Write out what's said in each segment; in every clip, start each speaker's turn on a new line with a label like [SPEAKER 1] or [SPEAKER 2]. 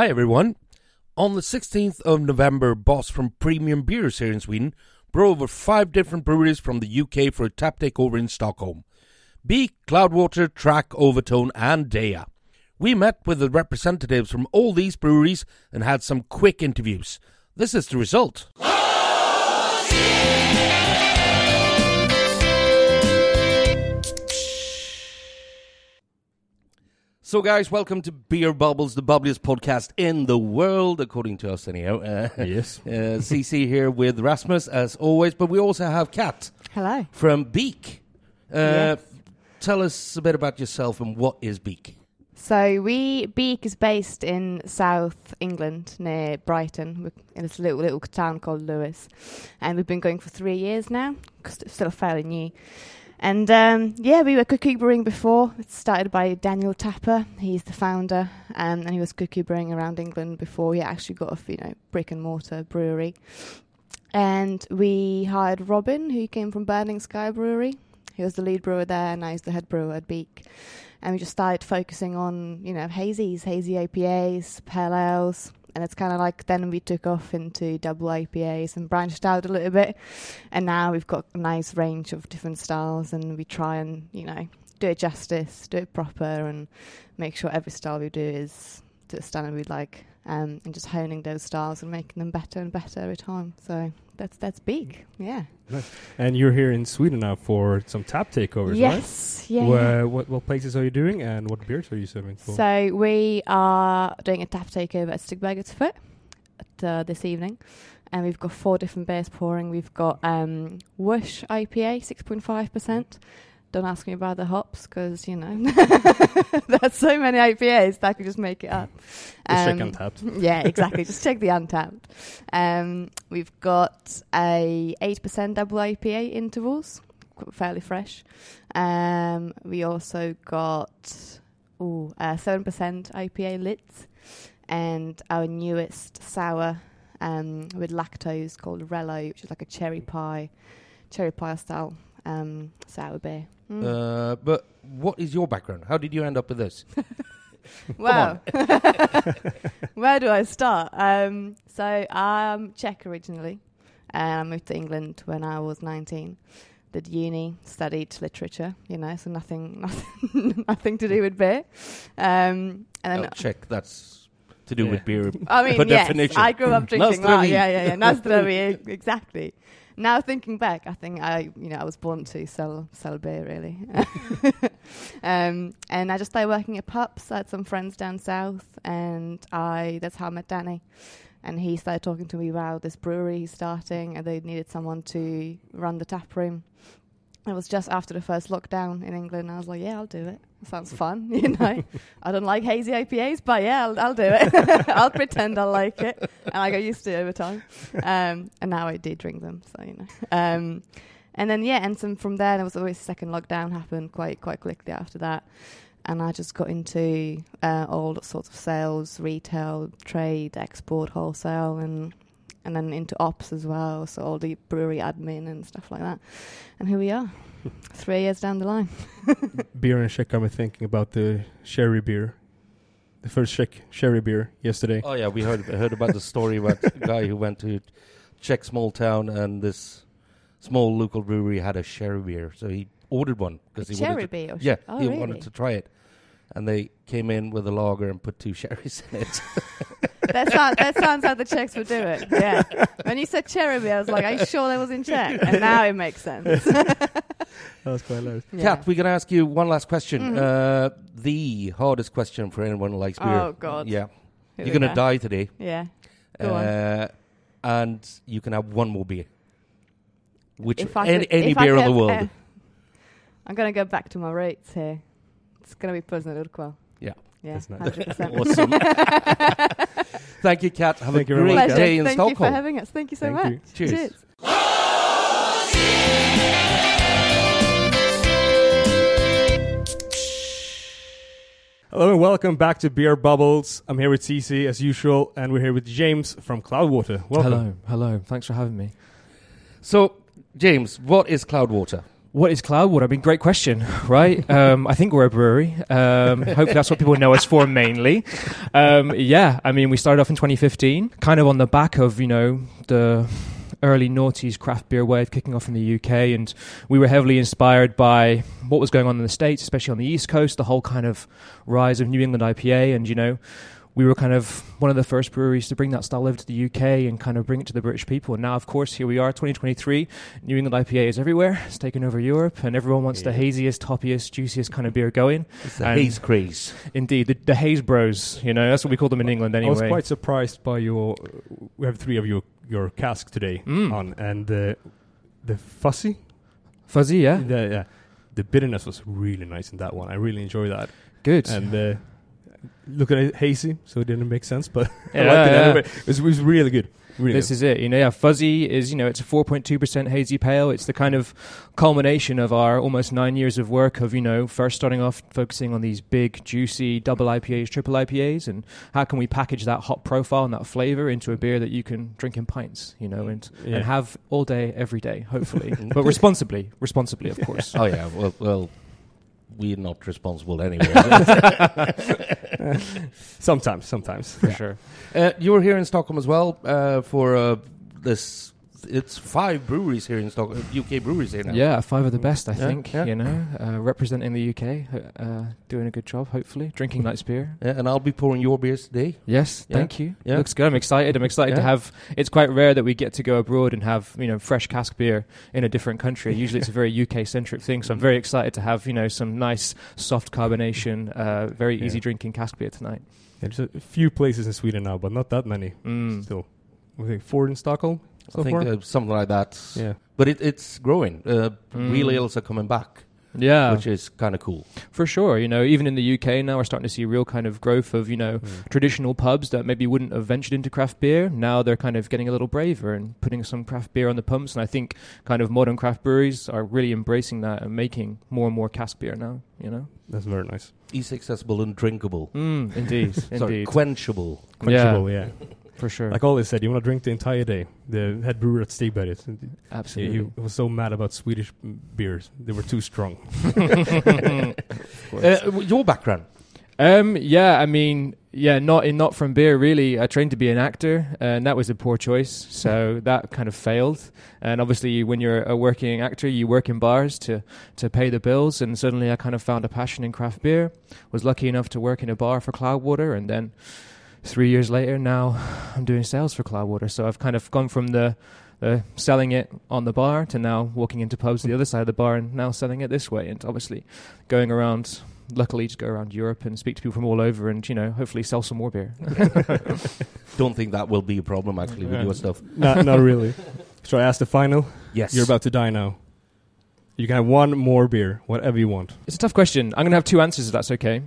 [SPEAKER 1] Hi everyone. On the 16th of November, Boz from Premium Beers here in Sweden brought over five different breweries from the UK for a tap takeover in Stockholm. Beak, Cloudwater, Track, Overtone and Deya. We met with the representatives from all these breweries and had some quick interviews. This is the result. So, guys, welcome to Beer Bubbles, the bubbliest podcast in the world, according to us, anyhow. Uh,
[SPEAKER 2] Yes.
[SPEAKER 1] uh, CC here with Rasmus, as always, but we also have Kat
[SPEAKER 3] Hello.
[SPEAKER 1] from Beak. Uh,
[SPEAKER 3] Yes.
[SPEAKER 1] Tell us a bit about yourself and what is Beak?
[SPEAKER 3] So we Beak is based in South England near Brighton, We're in this little little town called Lewes, and we've been going for three years now. 'cause it's still fairly new. And um, yeah, we were cuckoo brewing before. It started by Daniel Tapper. He's the founder, um, and he was cuckoo brewing around England before he actually got a you know brick and mortar brewery. And we hired Robin, who came from Burning Sky Brewery. He was the lead brewer there, and now he's the head brewer at Beak. And we just started focusing on you know hazies, hazy IPAs, pale ales, and it's kind of like then we took off into double IPAs and branched out a little bit, and now we've got a nice range of different styles, and we try and you know do it justice, do it proper, and make sure every style we do is to the standard we like, um, and just honing those styles and making them better and better every time. So that's that's big, yeah.
[SPEAKER 2] And you're here in Sweden now for some tap takeovers,
[SPEAKER 3] yes,
[SPEAKER 2] right?
[SPEAKER 3] yeah.
[SPEAKER 2] Where, what, what places are you doing and what beers are you serving for?
[SPEAKER 3] So we are doing a tap takeover at Stigbergets Foot at, uh, this evening, and we've got four different beers pouring. We've got um, Whoosh IPA, six point five percent. Don't ask me about the hops because you know there's so many IPAs that I could just make it up.
[SPEAKER 2] Just check
[SPEAKER 3] Um,
[SPEAKER 2] Untappd.
[SPEAKER 3] yeah, exactly. Just check the Untappd. Um, we've got a eight percent double IPA intervals, fairly fresh. Um, we also got ooh, uh, seven percent IPA lit, and our newest sour um, with lactose called Rello, which is like a cherry pie, cherry pie style um, sour beer. Mm.
[SPEAKER 1] Uh, but what is your background? How did you end up with this?
[SPEAKER 3] Wow. Where do I start? Um, so I'm Czech originally, and I moved to England when I was 19. Did uni, studied literature, you know, so nothing, nothing, nothing to do with beer. Um, and then,
[SPEAKER 1] oh, check. That's to do
[SPEAKER 2] Yeah.
[SPEAKER 1] with beer.
[SPEAKER 3] I mean,
[SPEAKER 1] by
[SPEAKER 3] yes,
[SPEAKER 1] definition.
[SPEAKER 3] I grew up drinking. Well,
[SPEAKER 1] Nastrovi.
[SPEAKER 3] yeah, yeah, yeah, Nastrovi, exactly. Now thinking back, I think I, you know, I was born to sell sell beer really. um, and I just started working at pubs. I had some friends down south, and I that's how I met Danny. And he started talking to me about this brewery he's starting, and they needed someone to run the tap room. It was just after the first lockdown in England. I was like, "Yeah, I'll do it. Sounds fun, you know." I don't like hazy IPAs, but yeah, I'll, I'll do it. I'll pretend I like it, and I got used to it over time. Um, and now I do drink them, so you know. Um, and then yeah, and some from there, there was always a second lockdown happened quite quite quickly after that, and I just got into uh, all sorts of sales, retail, trade, export, wholesale, and and then into ops as well. So all the brewery admin and stuff like that. And here we are, three years down the line.
[SPEAKER 2] beer and Czech got me thinking about the sherry beer. The first Czech sherry beer yesterday.
[SPEAKER 1] Oh yeah, we heard heard about the story about a guy who went to Czech small town and this small local brewery had a sherry beer, so he ordered one because he
[SPEAKER 3] Cherry
[SPEAKER 1] wanted to,
[SPEAKER 3] beer. or
[SPEAKER 1] yeah
[SPEAKER 3] oh,
[SPEAKER 1] he
[SPEAKER 3] really?
[SPEAKER 1] wanted to try it, and they came in with a lager and put two sherries in it.
[SPEAKER 3] That, sounds, that sounds how the Czechs would do it. Yeah. When you said cherry I was like, are you sure that was in Czech? And now it makes sense.
[SPEAKER 2] That was quite hilarious.
[SPEAKER 3] Yeah.
[SPEAKER 1] Kat, we're gonna ask you one last question.
[SPEAKER 3] Mhm.
[SPEAKER 1] Uh, the hardest question for anyone who likes beer.
[SPEAKER 3] Oh, God.
[SPEAKER 1] Yeah,
[SPEAKER 3] Here
[SPEAKER 1] you're gonna die today,
[SPEAKER 3] Yeah. Go on.
[SPEAKER 1] uh, and you can have one more beer. Which
[SPEAKER 3] If
[SPEAKER 1] any,
[SPEAKER 3] could-
[SPEAKER 1] any
[SPEAKER 3] if
[SPEAKER 1] beer
[SPEAKER 3] in
[SPEAKER 1] the world?
[SPEAKER 3] uh, I'm going to go back to my roots here. It's going to be Pilsner Urquell.
[SPEAKER 1] Yeah.
[SPEAKER 3] Yeah,
[SPEAKER 2] That's nice.
[SPEAKER 3] 100%.
[SPEAKER 1] Awesome. Thank you, Kat. Have
[SPEAKER 2] Thank
[SPEAKER 1] a
[SPEAKER 2] you very
[SPEAKER 1] great
[SPEAKER 2] much,
[SPEAKER 3] Pleasure.
[SPEAKER 1] day in
[SPEAKER 3] Thank you for having us. Thank you so
[SPEAKER 2] Thank
[SPEAKER 3] much.
[SPEAKER 2] you.
[SPEAKER 1] Cheers.
[SPEAKER 2] Hello and welcome back to Beer Bubbles. I'm here with CC as usual, and we're here with James from Cloudwater. Welcome.
[SPEAKER 4] Hello, hello. Thanks for having me.
[SPEAKER 1] So, James, what is Cloudwater?
[SPEAKER 2] What is Cloudwater? I mean, great question, right? um, I think we're a brewery. Um, hopefully, that's what people know us for mainly. Um, yeah, I mean, we started off in 2015, kind of on the back of you know the early noughties craft beer wave kicking off in the UK, and we were heavily inspired by what was going on in the states, especially on the East Coast, the whole kind of rise of New England IPA, and you know we were kind of one of the first breweries to bring that style over to the UK and kind of bring it to the British people. And now, of course, here we are, 2023. New England IPA is everywhere. It's taken over Europe, and everyone wants
[SPEAKER 1] Yeah.
[SPEAKER 2] the haziest, toppiest, juiciest kind of beer going.
[SPEAKER 1] It's the
[SPEAKER 2] And-
[SPEAKER 1] haze craze.
[SPEAKER 2] Indeed, the, the haze bros. You know, that's what we call them in England anyway.
[SPEAKER 4] I was quite surprised by your. We have three of your your cask today
[SPEAKER 2] Mm.
[SPEAKER 4] on, and the the fuzzy,
[SPEAKER 2] Fuzzy, yeah,
[SPEAKER 4] the yeah, the bitterness was really nice in that one. I really enjoy that,
[SPEAKER 2] good.
[SPEAKER 4] and uh, looking at hazy, so it didn't make sense, but I
[SPEAKER 2] Yeah,
[SPEAKER 4] liked it
[SPEAKER 2] yeah.
[SPEAKER 4] anyway. It was, it was really good. Really
[SPEAKER 2] This
[SPEAKER 4] good.
[SPEAKER 2] is it. You know, yeah, fuzzy is you know it's a 4.2% hazy pale. It's the kind of culmination of our almost nine years of work of you know first starting off focusing on these big juicy double IPAs, triple IPAs, and how can we package that hop profile and that flavor into a beer that you can drink in pints, you know, and
[SPEAKER 4] Yeah.
[SPEAKER 2] and have all day, every day, hopefully, but responsibly, responsibly, of course.
[SPEAKER 1] Oh yeah, well, well, we're not responsible anyway.
[SPEAKER 4] sometimes, sometimes.
[SPEAKER 2] For sure.
[SPEAKER 1] uh, you were here in Stockholm as well uh, for uh, this. It's five breweries here in Stockholm, UK breweries here now.
[SPEAKER 2] Yeah, five of the best, I
[SPEAKER 1] Yeah,
[SPEAKER 2] think.
[SPEAKER 1] yeah.
[SPEAKER 2] You know, uh, representing the UK, uh, doing a good job, hopefully, drinking nice beer.
[SPEAKER 1] Yeah, and I'll be pouring your beers today.
[SPEAKER 2] Yes,
[SPEAKER 1] Yeah.
[SPEAKER 2] thank you.
[SPEAKER 1] Yeah.
[SPEAKER 2] Looks good. I'm excited. I'm excited to have. It's quite rare that we get to go abroad and have you know fresh cask beer in a different country. Usually, it's a very UK centric thing. So I'm very excited to have you know some nice soft carbonation, uh, very
[SPEAKER 4] Yeah.
[SPEAKER 2] easy drinking cask beer tonight.
[SPEAKER 4] There's a few places in Sweden now, but not that many.
[SPEAKER 2] Mm.
[SPEAKER 4] Still, I think four in Stockholm. So
[SPEAKER 1] I think
[SPEAKER 4] far.
[SPEAKER 1] uh, something like that.
[SPEAKER 4] yeah,
[SPEAKER 1] But it, it's growing. Uh,
[SPEAKER 2] Mm.
[SPEAKER 1] Real ales are coming back,
[SPEAKER 2] Yeah,
[SPEAKER 1] which is kind of cool.
[SPEAKER 2] for sure. You know, even in the UK now, we're starting to see real kind of growth of you know
[SPEAKER 4] Mm.
[SPEAKER 2] traditional pubs that maybe wouldn't have ventured into craft beer. Now they're kind of getting a little braver and putting some craft beer on the pumps. And I think kind of modern craft breweries are really embracing that and making more and more cask beer now. You know.
[SPEAKER 4] that's very nice.
[SPEAKER 1] Easy accessible and drinkable.
[SPEAKER 2] Mm, indeed,
[SPEAKER 1] Sorry,
[SPEAKER 2] indeed,
[SPEAKER 1] quenchable.
[SPEAKER 4] Quenchable, yeah.
[SPEAKER 2] for sure,
[SPEAKER 4] Like Ollie said, you want to drink the entire day. The head brewer at Stigberget, he,
[SPEAKER 2] absolutely.
[SPEAKER 4] he was so mad about Swedish beers; they were too strong.
[SPEAKER 1] Uh, your background.
[SPEAKER 2] um, yeah, I mean, yeah, not in not from beer really. I trained to be an actor, and that was a poor choice, so that kind of failed. And obviously, when you're a working actor, you work in bars to to pay the bills. And suddenly, I kind of found a passion in craft beer. Was lucky enough to work in a bar for Cloudwater, and then three years later, now I'm doing sales for Cloudwater. So I've kind of gone from the uh, selling it on the bar to now walking into pubs the other side of the bar and now selling it this way. And obviously going around, luckily to go around Europe and speak to people from all over and, you know, hopefully sell some more beer.
[SPEAKER 1] Don't think that will be a problem actually with your stuff.
[SPEAKER 4] not, not really. So I asked the final.
[SPEAKER 1] Yes.
[SPEAKER 4] You're about to die now. You can have one more beer, whatever you want.
[SPEAKER 2] It's a tough question. I'm going to have two answers if that's okay.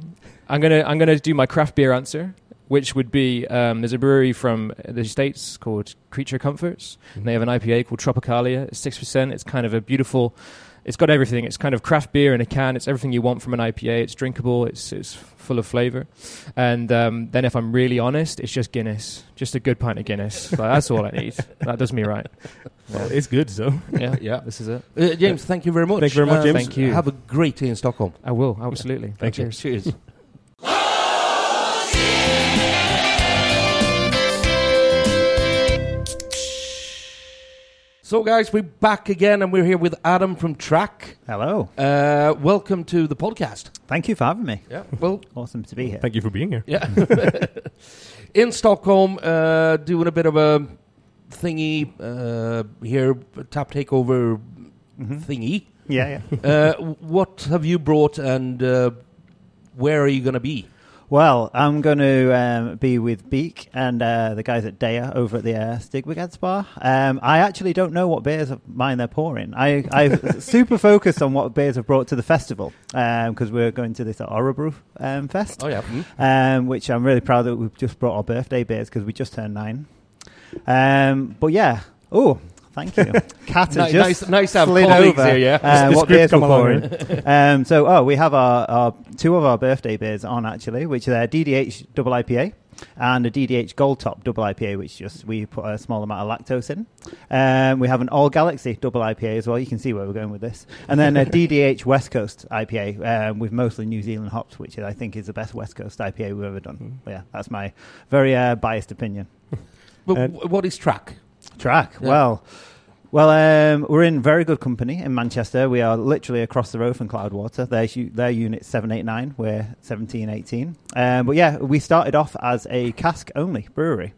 [SPEAKER 2] I'm going to I'm going to do my craft beer answer, which would be um, there's a brewery from the states called Creature Comforts. And they have an IPA called Tropicalia. It's six percent. It's kind of a beautiful. It's got everything. It's kind of craft beer in a can. It's everything you want from an IPA. It's drinkable. It's it's full of flavor. And um, then, if I'm really honest, it's just Guinness. Just a good pint of Guinness. Like, that's all I need. That does me right.
[SPEAKER 4] Well, it's good, so.
[SPEAKER 2] Yeah,
[SPEAKER 1] Yeah.
[SPEAKER 2] This is it.
[SPEAKER 1] Uh, James, thank you very much.
[SPEAKER 4] Thank you very much,
[SPEAKER 1] Uh,
[SPEAKER 4] James.
[SPEAKER 2] Thank you.
[SPEAKER 1] Have a great day in Stockholm.
[SPEAKER 2] I will absolutely.
[SPEAKER 4] Thank you.
[SPEAKER 2] Cheers.
[SPEAKER 1] Cheers. So, guys, we're back again, and we're here with Adam from Track.
[SPEAKER 5] Hello.
[SPEAKER 1] Uh, welcome to the podcast.
[SPEAKER 5] Thank you for having me.
[SPEAKER 1] Yeah. Well,
[SPEAKER 5] Awesome to be here.
[SPEAKER 4] Thank you for being here.
[SPEAKER 1] yeah. in Stockholm, uh, doing a bit of a thingy uh, here, tap takeover
[SPEAKER 5] Mhm.
[SPEAKER 1] thingy.
[SPEAKER 5] Yeah, yeah.
[SPEAKER 1] Uh, what have you brought, and uh, where are you going to be?
[SPEAKER 5] Well, I'm going to um, be with Beak and uh, the guys at Deya over at the uh, Stigbergets bar. Um, I actually don't know what beers of mine they're pouring. I, I super focused on what beers I've brought to the festival because we're going to this at Orabrew um, Fest,
[SPEAKER 1] Oh yeah. Hmm?
[SPEAKER 5] um, which I'm really proud that we've just brought our birthday beers because we just turned nine. Um, but yeah, oh, thank you. Kat has just
[SPEAKER 1] nice, nice to have
[SPEAKER 5] slid
[SPEAKER 1] colleagues
[SPEAKER 5] over,
[SPEAKER 1] here. Yeah.
[SPEAKER 5] uh, what beers we're
[SPEAKER 4] along
[SPEAKER 5] pouring. um, so, oh, we have our, our two of our birthday beers on actually, which are DDH double IPA and a DDH Gold Top double IPA, which just we put a small amount of lactose in. Um, we have an All Galaxy double IPA as well. You can see where we're going with this, and then a DDH West Coast IPA um, with mostly New Zealand hops, which I think is the best West Coast IPA we've ever done. But yeah, that's my very uh, biased opinion.
[SPEAKER 1] But w- what is track?
[SPEAKER 5] Track.
[SPEAKER 1] Yeah.
[SPEAKER 5] Well, well, um, we're in very good company in Manchester. We are literally across the road from Cloudwater. Their their unit seven eight nine. We're seventeen eighteen. Um, but yeah, we started off as a cask only brewery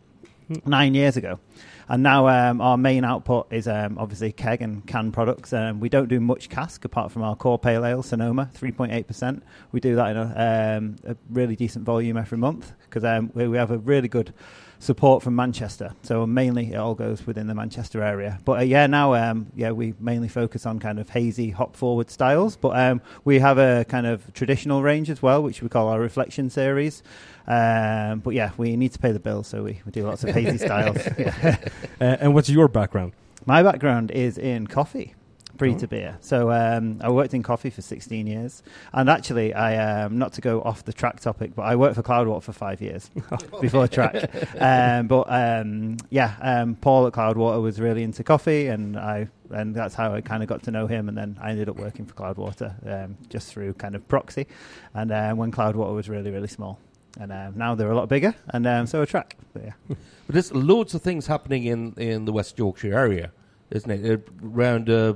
[SPEAKER 5] nine years ago. And now um, our main output is um, obviously keg and can products. Um, we don't do much cask apart from our core pale ale, Sonoma, 3.8%. We do that in a, um, a really decent volume every month because um, we, we have a really good support from Manchester. So mainly it all goes within the Manchester area. But uh, yeah, now um, yeah we mainly focus on kind of hazy hop forward styles. But um, we have a kind of traditional range as well, which we call our Reflection series. Um, but yeah, we need to pay the bills, so we, we do lots of hazy styles. Yeah.
[SPEAKER 4] Uh, and what's your background?
[SPEAKER 5] My background is in coffee, pre to beer. So um, I worked in coffee for 16 years. And actually, I um, not to go off the track topic, but I worked for Cloudwater for five years before track. Um, but um, yeah, um, Paul at Cloudwater was really into coffee, and I and that's how I kind of got to know him. And then I ended up working for Cloudwater um, just through kind of proxy. And uh, when Cloudwater was really really small. And um, now they're a lot bigger, and um, so are track. But yeah.
[SPEAKER 1] But there's loads of things happening in, in the West Yorkshire area, isn't it? Uh, around uh,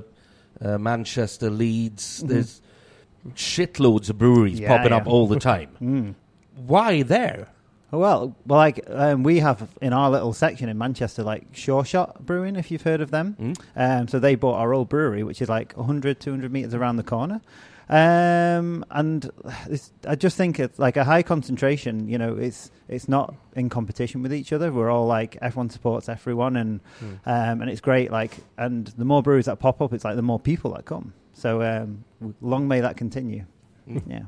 [SPEAKER 1] uh, Manchester, Leeds,
[SPEAKER 5] Mhm.
[SPEAKER 1] there's shitloads of breweries
[SPEAKER 5] Yeah,
[SPEAKER 1] popping up all the time.
[SPEAKER 5] Mm.
[SPEAKER 1] Why there?
[SPEAKER 5] Well, well, like um, we have in our little section in Manchester, like Sure Shot Brewing, if you've heard of them.
[SPEAKER 1] Hmm?
[SPEAKER 5] Um, so they bought our old brewery, which is like 100, 200 meters around the corner. Um, and I just think it's like a high concentration. You know, it's it's not in competition with each other. We're all like everyone supports everyone, and um, and it's great. Like, and the more breweries that pop up, it's like the more people that come. So um, long may that continue.
[SPEAKER 1] Mm.
[SPEAKER 5] Yeah.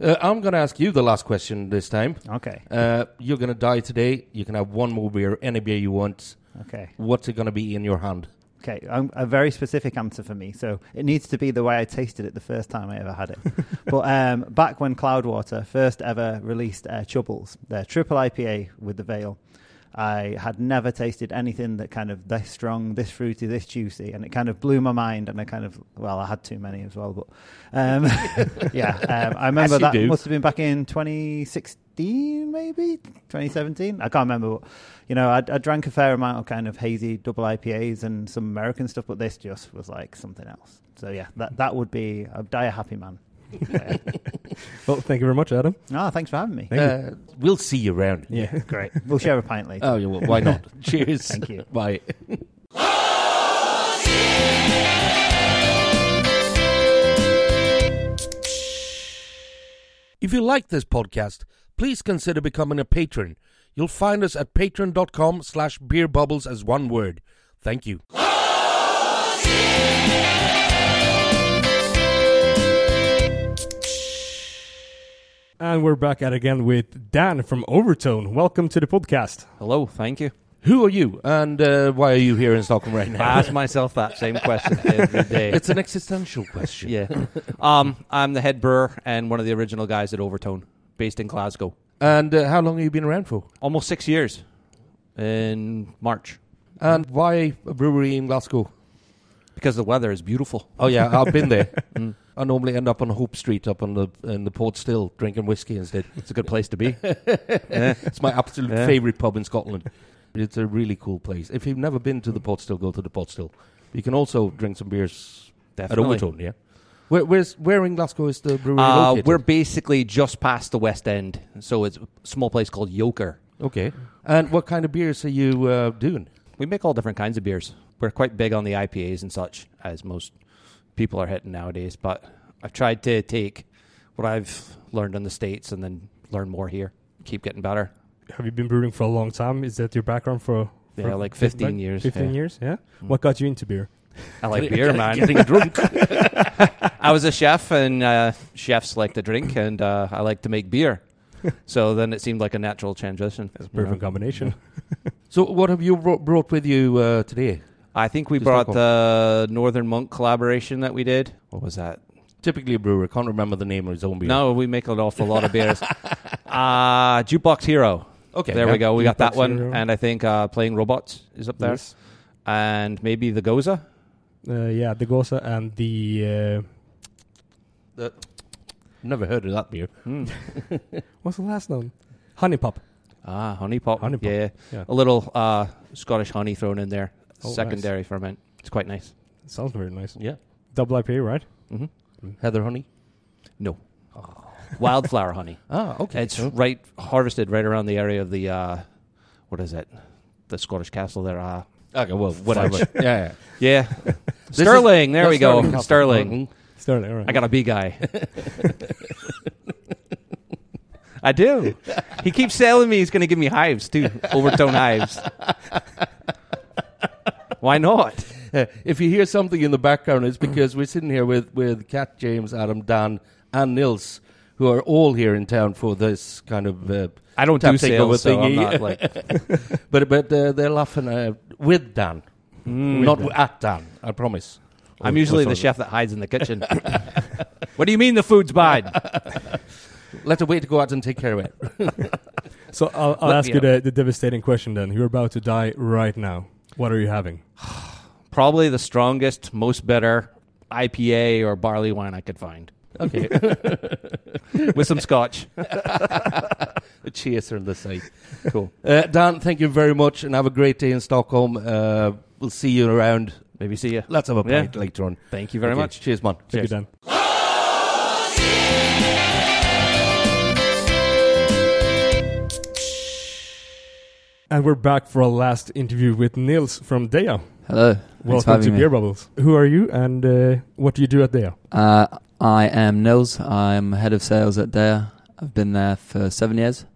[SPEAKER 1] Uh, I'm going to ask you the last question this time.
[SPEAKER 5] Okay.
[SPEAKER 1] Uh, you're going to die today. You can have one more beer, any beer you want.
[SPEAKER 5] Okay.
[SPEAKER 1] What's it going to be in your hand?
[SPEAKER 5] Okay, um, a very specific answer for me. So it needs to be the way I tasted it the first time I ever had it. but um, back when Cloudwater first ever released uh, Chubbles, their triple IPA with the veil, I had never tasted anything that kind of this strong, this fruity, this juicy, and it kind of blew my mind. And I kind of, well, I had too many as well, but um, yeah, um, I remember that
[SPEAKER 1] do.
[SPEAKER 5] must have been back in 2016, maybe 2017. I can't remember. But, you know, I, I drank a fair amount of kind of hazy double IPAs and some American stuff, but this just was like something else. So yeah, that that would be I'd die a happy man. Yeah.
[SPEAKER 4] Well, thank you very much, Adam.
[SPEAKER 5] Ah, thanks for having me.
[SPEAKER 4] Thank.
[SPEAKER 1] Uh, we'll see you around.
[SPEAKER 4] Yeah.
[SPEAKER 5] Great. We'll share a pint later.
[SPEAKER 1] Oh, yeah, well, why not? Cheers.
[SPEAKER 5] Thank you.
[SPEAKER 1] Bye. If you like this podcast, please consider becoming a patron. You'll find us at patreon.com slash beerbubbles as one word. Thank you.
[SPEAKER 4] And we're back at again with Dan from Overtone. Welcome to the podcast.
[SPEAKER 6] Hello, thank you.
[SPEAKER 1] Who are you and uh, why are you here in Stockholm right now?
[SPEAKER 6] I ask myself that same question every day.
[SPEAKER 1] It's an existential question.
[SPEAKER 6] yeah. Um, I'm the head brewer and one of the original guys at Overtone, based in Glasgow.
[SPEAKER 1] And uh, how long have you been around for?
[SPEAKER 6] Almost six years in March
[SPEAKER 1] And why a brewery in Glasgow?
[SPEAKER 6] because the weather is beautiful.
[SPEAKER 1] Oh yeah, I've been there.
[SPEAKER 6] Mm.
[SPEAKER 1] I normally end up on Hope Street up on the in the Pot Still drinking whiskey instead.
[SPEAKER 6] It's a good place to be. yeah.
[SPEAKER 1] It's my absolute
[SPEAKER 6] Yeah.
[SPEAKER 1] favourite pub in Scotland. It's a really cool place. If you've never been to the Pot Still, go to the Pot Still. You can also drink some beers at
[SPEAKER 6] Definitely.
[SPEAKER 1] Overtone, yeah? Where, where's, where in Glasgow is the brewery
[SPEAKER 6] Uh,
[SPEAKER 1] located?
[SPEAKER 6] we're basically just past the West End, so it's a small place called Yoker.
[SPEAKER 1] Okay. And what kind of beers are you uh, doing?
[SPEAKER 6] We make all different kinds of beers. We're quite big on the IPAs and such, as most people are hitting nowadays. But I've tried to take what I've learned in the States and then learn more here. Keep getting better.
[SPEAKER 4] Have you been brewing for a long time? Is that your background for,
[SPEAKER 6] Yeah, like 15
[SPEAKER 4] back-
[SPEAKER 6] years,
[SPEAKER 4] 15
[SPEAKER 6] yeah.
[SPEAKER 4] years, yeah.
[SPEAKER 6] Mm.
[SPEAKER 4] What got you into beer?
[SPEAKER 6] I like beer, man.
[SPEAKER 1] Getting drunk.
[SPEAKER 6] I was a chef, and uh, chefs like to drink, and uh, I like to make beer. so then it seemed like a natural transition.
[SPEAKER 4] That's a
[SPEAKER 6] you know.
[SPEAKER 4] perfect combination.
[SPEAKER 1] so what have you brought with you uh, today?
[SPEAKER 6] I think we
[SPEAKER 1] To
[SPEAKER 6] brought
[SPEAKER 1] Stockholm.
[SPEAKER 6] the Northern Monk collaboration that we did. What was that?
[SPEAKER 1] Typically a brewer. Can't remember the name of his own beer.
[SPEAKER 6] No, we make an awful lot of beers. uh, Jukebox Hero.
[SPEAKER 1] Okay,
[SPEAKER 6] there
[SPEAKER 1] yeah.
[SPEAKER 6] we go. We got that
[SPEAKER 4] Detox
[SPEAKER 6] one,
[SPEAKER 4] Hero.
[SPEAKER 6] and I think uh, playing robots is up there,
[SPEAKER 4] Yes.
[SPEAKER 6] and maybe the Gose.
[SPEAKER 4] Uh, yeah, the Gose and the uh,
[SPEAKER 1] Never heard of that beer.
[SPEAKER 6] Hmm.
[SPEAKER 4] what's the last one? Honey Pop.
[SPEAKER 6] Ah, honey pop.
[SPEAKER 4] Honey pop,
[SPEAKER 6] Yeah.
[SPEAKER 4] yeah.
[SPEAKER 6] a little uh, Scottish honey thrown in there.
[SPEAKER 4] Oh,
[SPEAKER 6] Secondary ferment. It's quite nice.
[SPEAKER 4] Sounds very nice.
[SPEAKER 1] Yeah.
[SPEAKER 4] Double IPA, right?
[SPEAKER 6] hmm
[SPEAKER 1] Heather honey.
[SPEAKER 6] No, wildflower honey.
[SPEAKER 1] Ah, okay.
[SPEAKER 6] It's right harvested right around the area of the uh, what is it? The Scottish castle there. Uh,
[SPEAKER 1] okay. Well, whatever.
[SPEAKER 6] Fudge.
[SPEAKER 1] yeah. yeah.
[SPEAKER 6] yeah,
[SPEAKER 1] is-
[SPEAKER 6] Stirling. There
[SPEAKER 1] That's
[SPEAKER 6] we go.
[SPEAKER 1] Stirling Castle.
[SPEAKER 6] Stirling.
[SPEAKER 1] Mhm.
[SPEAKER 4] Stirling, all right.
[SPEAKER 6] I got a B guy. I do. He keeps telling me he's going to give me hives too, overtone hives. Why not?
[SPEAKER 1] Uh, if you hear something in the background, it's because we're sitting here with with Kat, James, Adam, Dan, and Nils, who are all here in town for this kind of. Uh,
[SPEAKER 6] I don't
[SPEAKER 1] Tap
[SPEAKER 6] do
[SPEAKER 1] takeover
[SPEAKER 6] sales, so I'm not like.
[SPEAKER 1] but but uh, they're laughing uh, with Dan,
[SPEAKER 6] Mm.
[SPEAKER 1] not at Dan. I promise.
[SPEAKER 6] I'm
[SPEAKER 1] Oh,
[SPEAKER 6] usually
[SPEAKER 1] oh,
[SPEAKER 6] the chef that hides in the kitchen. what do you mean the food's bad?
[SPEAKER 1] Let the waiter go out and take care of it.
[SPEAKER 4] So I'll, I'll ask you the, the devastating question then. You're about to die right now. What are you having?
[SPEAKER 6] Probably the strongest, most bitter IPA or barley wine I could find
[SPEAKER 1] Okay.
[SPEAKER 6] with some scotch.
[SPEAKER 1] a chaser on the side.
[SPEAKER 6] Cool.
[SPEAKER 1] Uh, Dan, thank you very much, and have a great day in Stockholm. Uh, we'll see you around.
[SPEAKER 6] Maybe see you.
[SPEAKER 1] Let's have a
[SPEAKER 6] Yeah.
[SPEAKER 1] pint later on.
[SPEAKER 6] Thank you very
[SPEAKER 1] Okay,
[SPEAKER 6] much.
[SPEAKER 1] Cheers, man.
[SPEAKER 4] Thank you,
[SPEAKER 6] Cheers.
[SPEAKER 4] Dan. And we're back for our last interview with Nils from Deya.
[SPEAKER 7] Hello.
[SPEAKER 4] Welcome to
[SPEAKER 7] me.
[SPEAKER 4] Beer Bubbles. Who are you and uh, what do you do at Deya?
[SPEAKER 7] Uh, I am Nils. I'm head of sales at Deya. I've been there for seven years.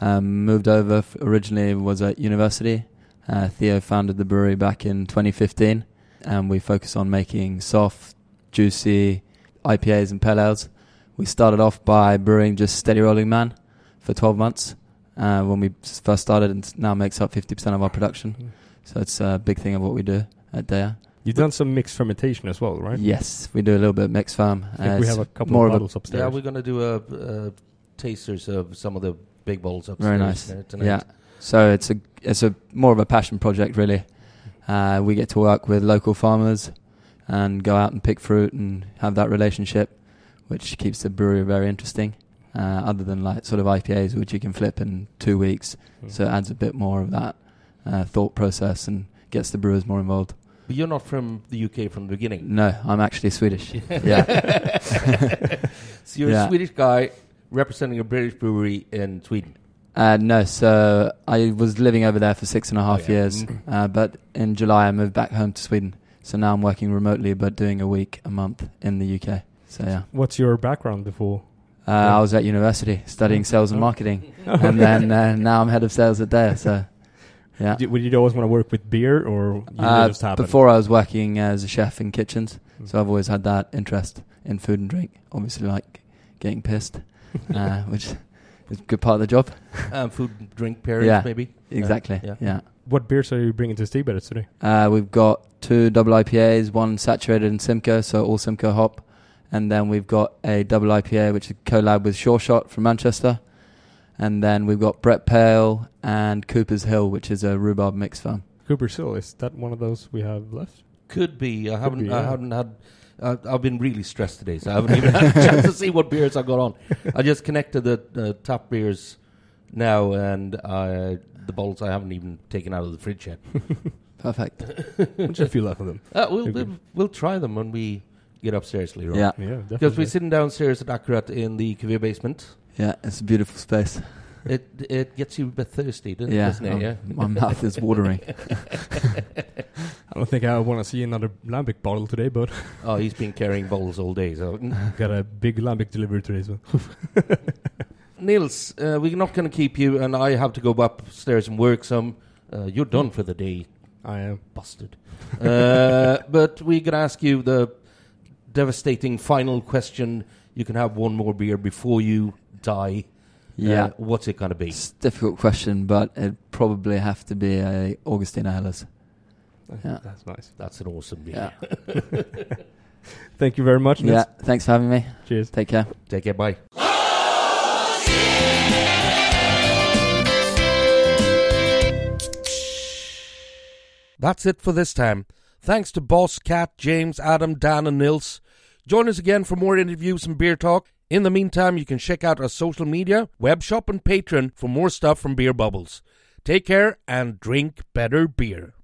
[SPEAKER 7] Um, moved over f- originally was at university. Uh, Theo founded the brewery back in 2015, and we focus on making soft, juicy IPAs and pale ales. We started off by brewing just Steady Rolling Man for 12 months uh, when we s- first started, and now makes up 50% of our production. So it's a big thing of what we do at Deya.
[SPEAKER 4] You've done some mixed fermentation as well, right?
[SPEAKER 7] Yes, we do a little bit of mixed farm.
[SPEAKER 4] I think we have a couple
[SPEAKER 7] more
[SPEAKER 4] of
[SPEAKER 7] of a-
[SPEAKER 4] bottles upstairs.
[SPEAKER 1] Yeah, we're going to do a, uh tasters of some of the big bottles upstairs.
[SPEAKER 7] Very nice.
[SPEAKER 1] uh, tonight.
[SPEAKER 7] Yeah. So it's a it's a more of a passion project really. Uh, we get to work with local farmers and go out and pick fruit and have that relationship, which keeps the brewery very interesting. Uh, other than like sort of IPAs, which you can flip in two weeks,
[SPEAKER 4] Mm.
[SPEAKER 7] so it adds a bit more of that uh, thought process and gets the brewers more involved.
[SPEAKER 1] But you're not from the UK from the beginning.
[SPEAKER 7] No, I'm actually Swedish. yeah,
[SPEAKER 1] So you're
[SPEAKER 7] Yeah.
[SPEAKER 1] a Swedish guy representing a British brewery in Sweden.
[SPEAKER 7] Uh, no, so I was living over there for six and a half
[SPEAKER 1] Oh, yeah.
[SPEAKER 7] years,
[SPEAKER 1] Mm.
[SPEAKER 7] uh, but in July I moved back home to Sweden. So now I'm working remotely, but doing a week a month in the UK. So yeah,
[SPEAKER 4] What's your background before?
[SPEAKER 7] Uh,
[SPEAKER 4] Yeah.
[SPEAKER 7] I was at university studying sales and marketing, and then uh, now I'm head of sales at Deya. So yeah,
[SPEAKER 4] Did, would you always want to work with beer or you
[SPEAKER 7] uh,
[SPEAKER 4] just happened?
[SPEAKER 7] before I was working as a chef in kitchens,
[SPEAKER 4] Mm.
[SPEAKER 7] so I've always had that interest in food and drink. Obviously, like getting pissed, uh, which is a good part of the job.
[SPEAKER 1] Um, food and drink pairings,
[SPEAKER 7] Yeah.
[SPEAKER 1] maybe.
[SPEAKER 7] Exactly.
[SPEAKER 1] yeah.
[SPEAKER 7] yeah.
[SPEAKER 4] What beers are you bringing to Stigberget today?
[SPEAKER 7] Uh, we've got two double IPAs, one saturated in Simcoe, so all Simcoe hop, and then we've got a double IPA, which is a collab with Sure Shot from Manchester, and then we've got Brett Pale and Cooper's Hill, which is a rhubarb mix farm.
[SPEAKER 4] Cooper's Hill, is that one of those we have left?
[SPEAKER 1] Could be. I haven't.
[SPEAKER 4] be,
[SPEAKER 1] I haven't had. Uh, I've been really stressed today, so I haven't even had a chance to see what beers I got on. I just connected the uh, tap beers now, and uh, the bottles I haven't even taken out of the fridge yet.
[SPEAKER 7] Perfect.
[SPEAKER 4] Just a few left of them.
[SPEAKER 1] Uh, we'll, we'll we'll try them when we get upstairs later.
[SPEAKER 7] Yeah,
[SPEAKER 4] Yeah, definitely.
[SPEAKER 1] Because we're sitting downstairs at Akkurat in the Cuvée basement.
[SPEAKER 7] yeah, it's a beautiful space.
[SPEAKER 1] It it gets you a bit thirsty, doesn't,
[SPEAKER 7] Yeah,
[SPEAKER 1] doesn't it?
[SPEAKER 7] um,
[SPEAKER 1] Yeah.
[SPEAKER 7] my mouth is watering.
[SPEAKER 4] I don't think I want to see another lambic bottle today, but
[SPEAKER 1] Oh, he's been carrying bottles all day. So,
[SPEAKER 4] got a big lambic delivery today. So
[SPEAKER 1] Nils, uh, we're not going to keep you, and I have to go upstairs and work some. Uh, you're done for the day,
[SPEAKER 4] I am.
[SPEAKER 1] busted. uh, but we're going to ask you the devastating final question. You can have one more beer before you die.
[SPEAKER 7] Uh, yeah.
[SPEAKER 1] Uh, what's it going to be?
[SPEAKER 7] It's a difficult question, but it'd probably have to be a Augustiner Helles. Yeah.
[SPEAKER 4] That's nice.
[SPEAKER 1] That's an awesome beer.
[SPEAKER 7] Yeah.
[SPEAKER 4] Thank you very much.
[SPEAKER 7] Yeah. Thanks for having me.
[SPEAKER 4] Cheers.
[SPEAKER 7] Take care.
[SPEAKER 1] Take care. Bye. That's it for this time. Thanks to Boz, Kat, James, Adam, Dan, and Nils. Join us again for more interviews and beer talk. In the meantime, you can check out our social media, web shop, and Patreon for more stuff from Beer Bubbles. Take care and drink better beer.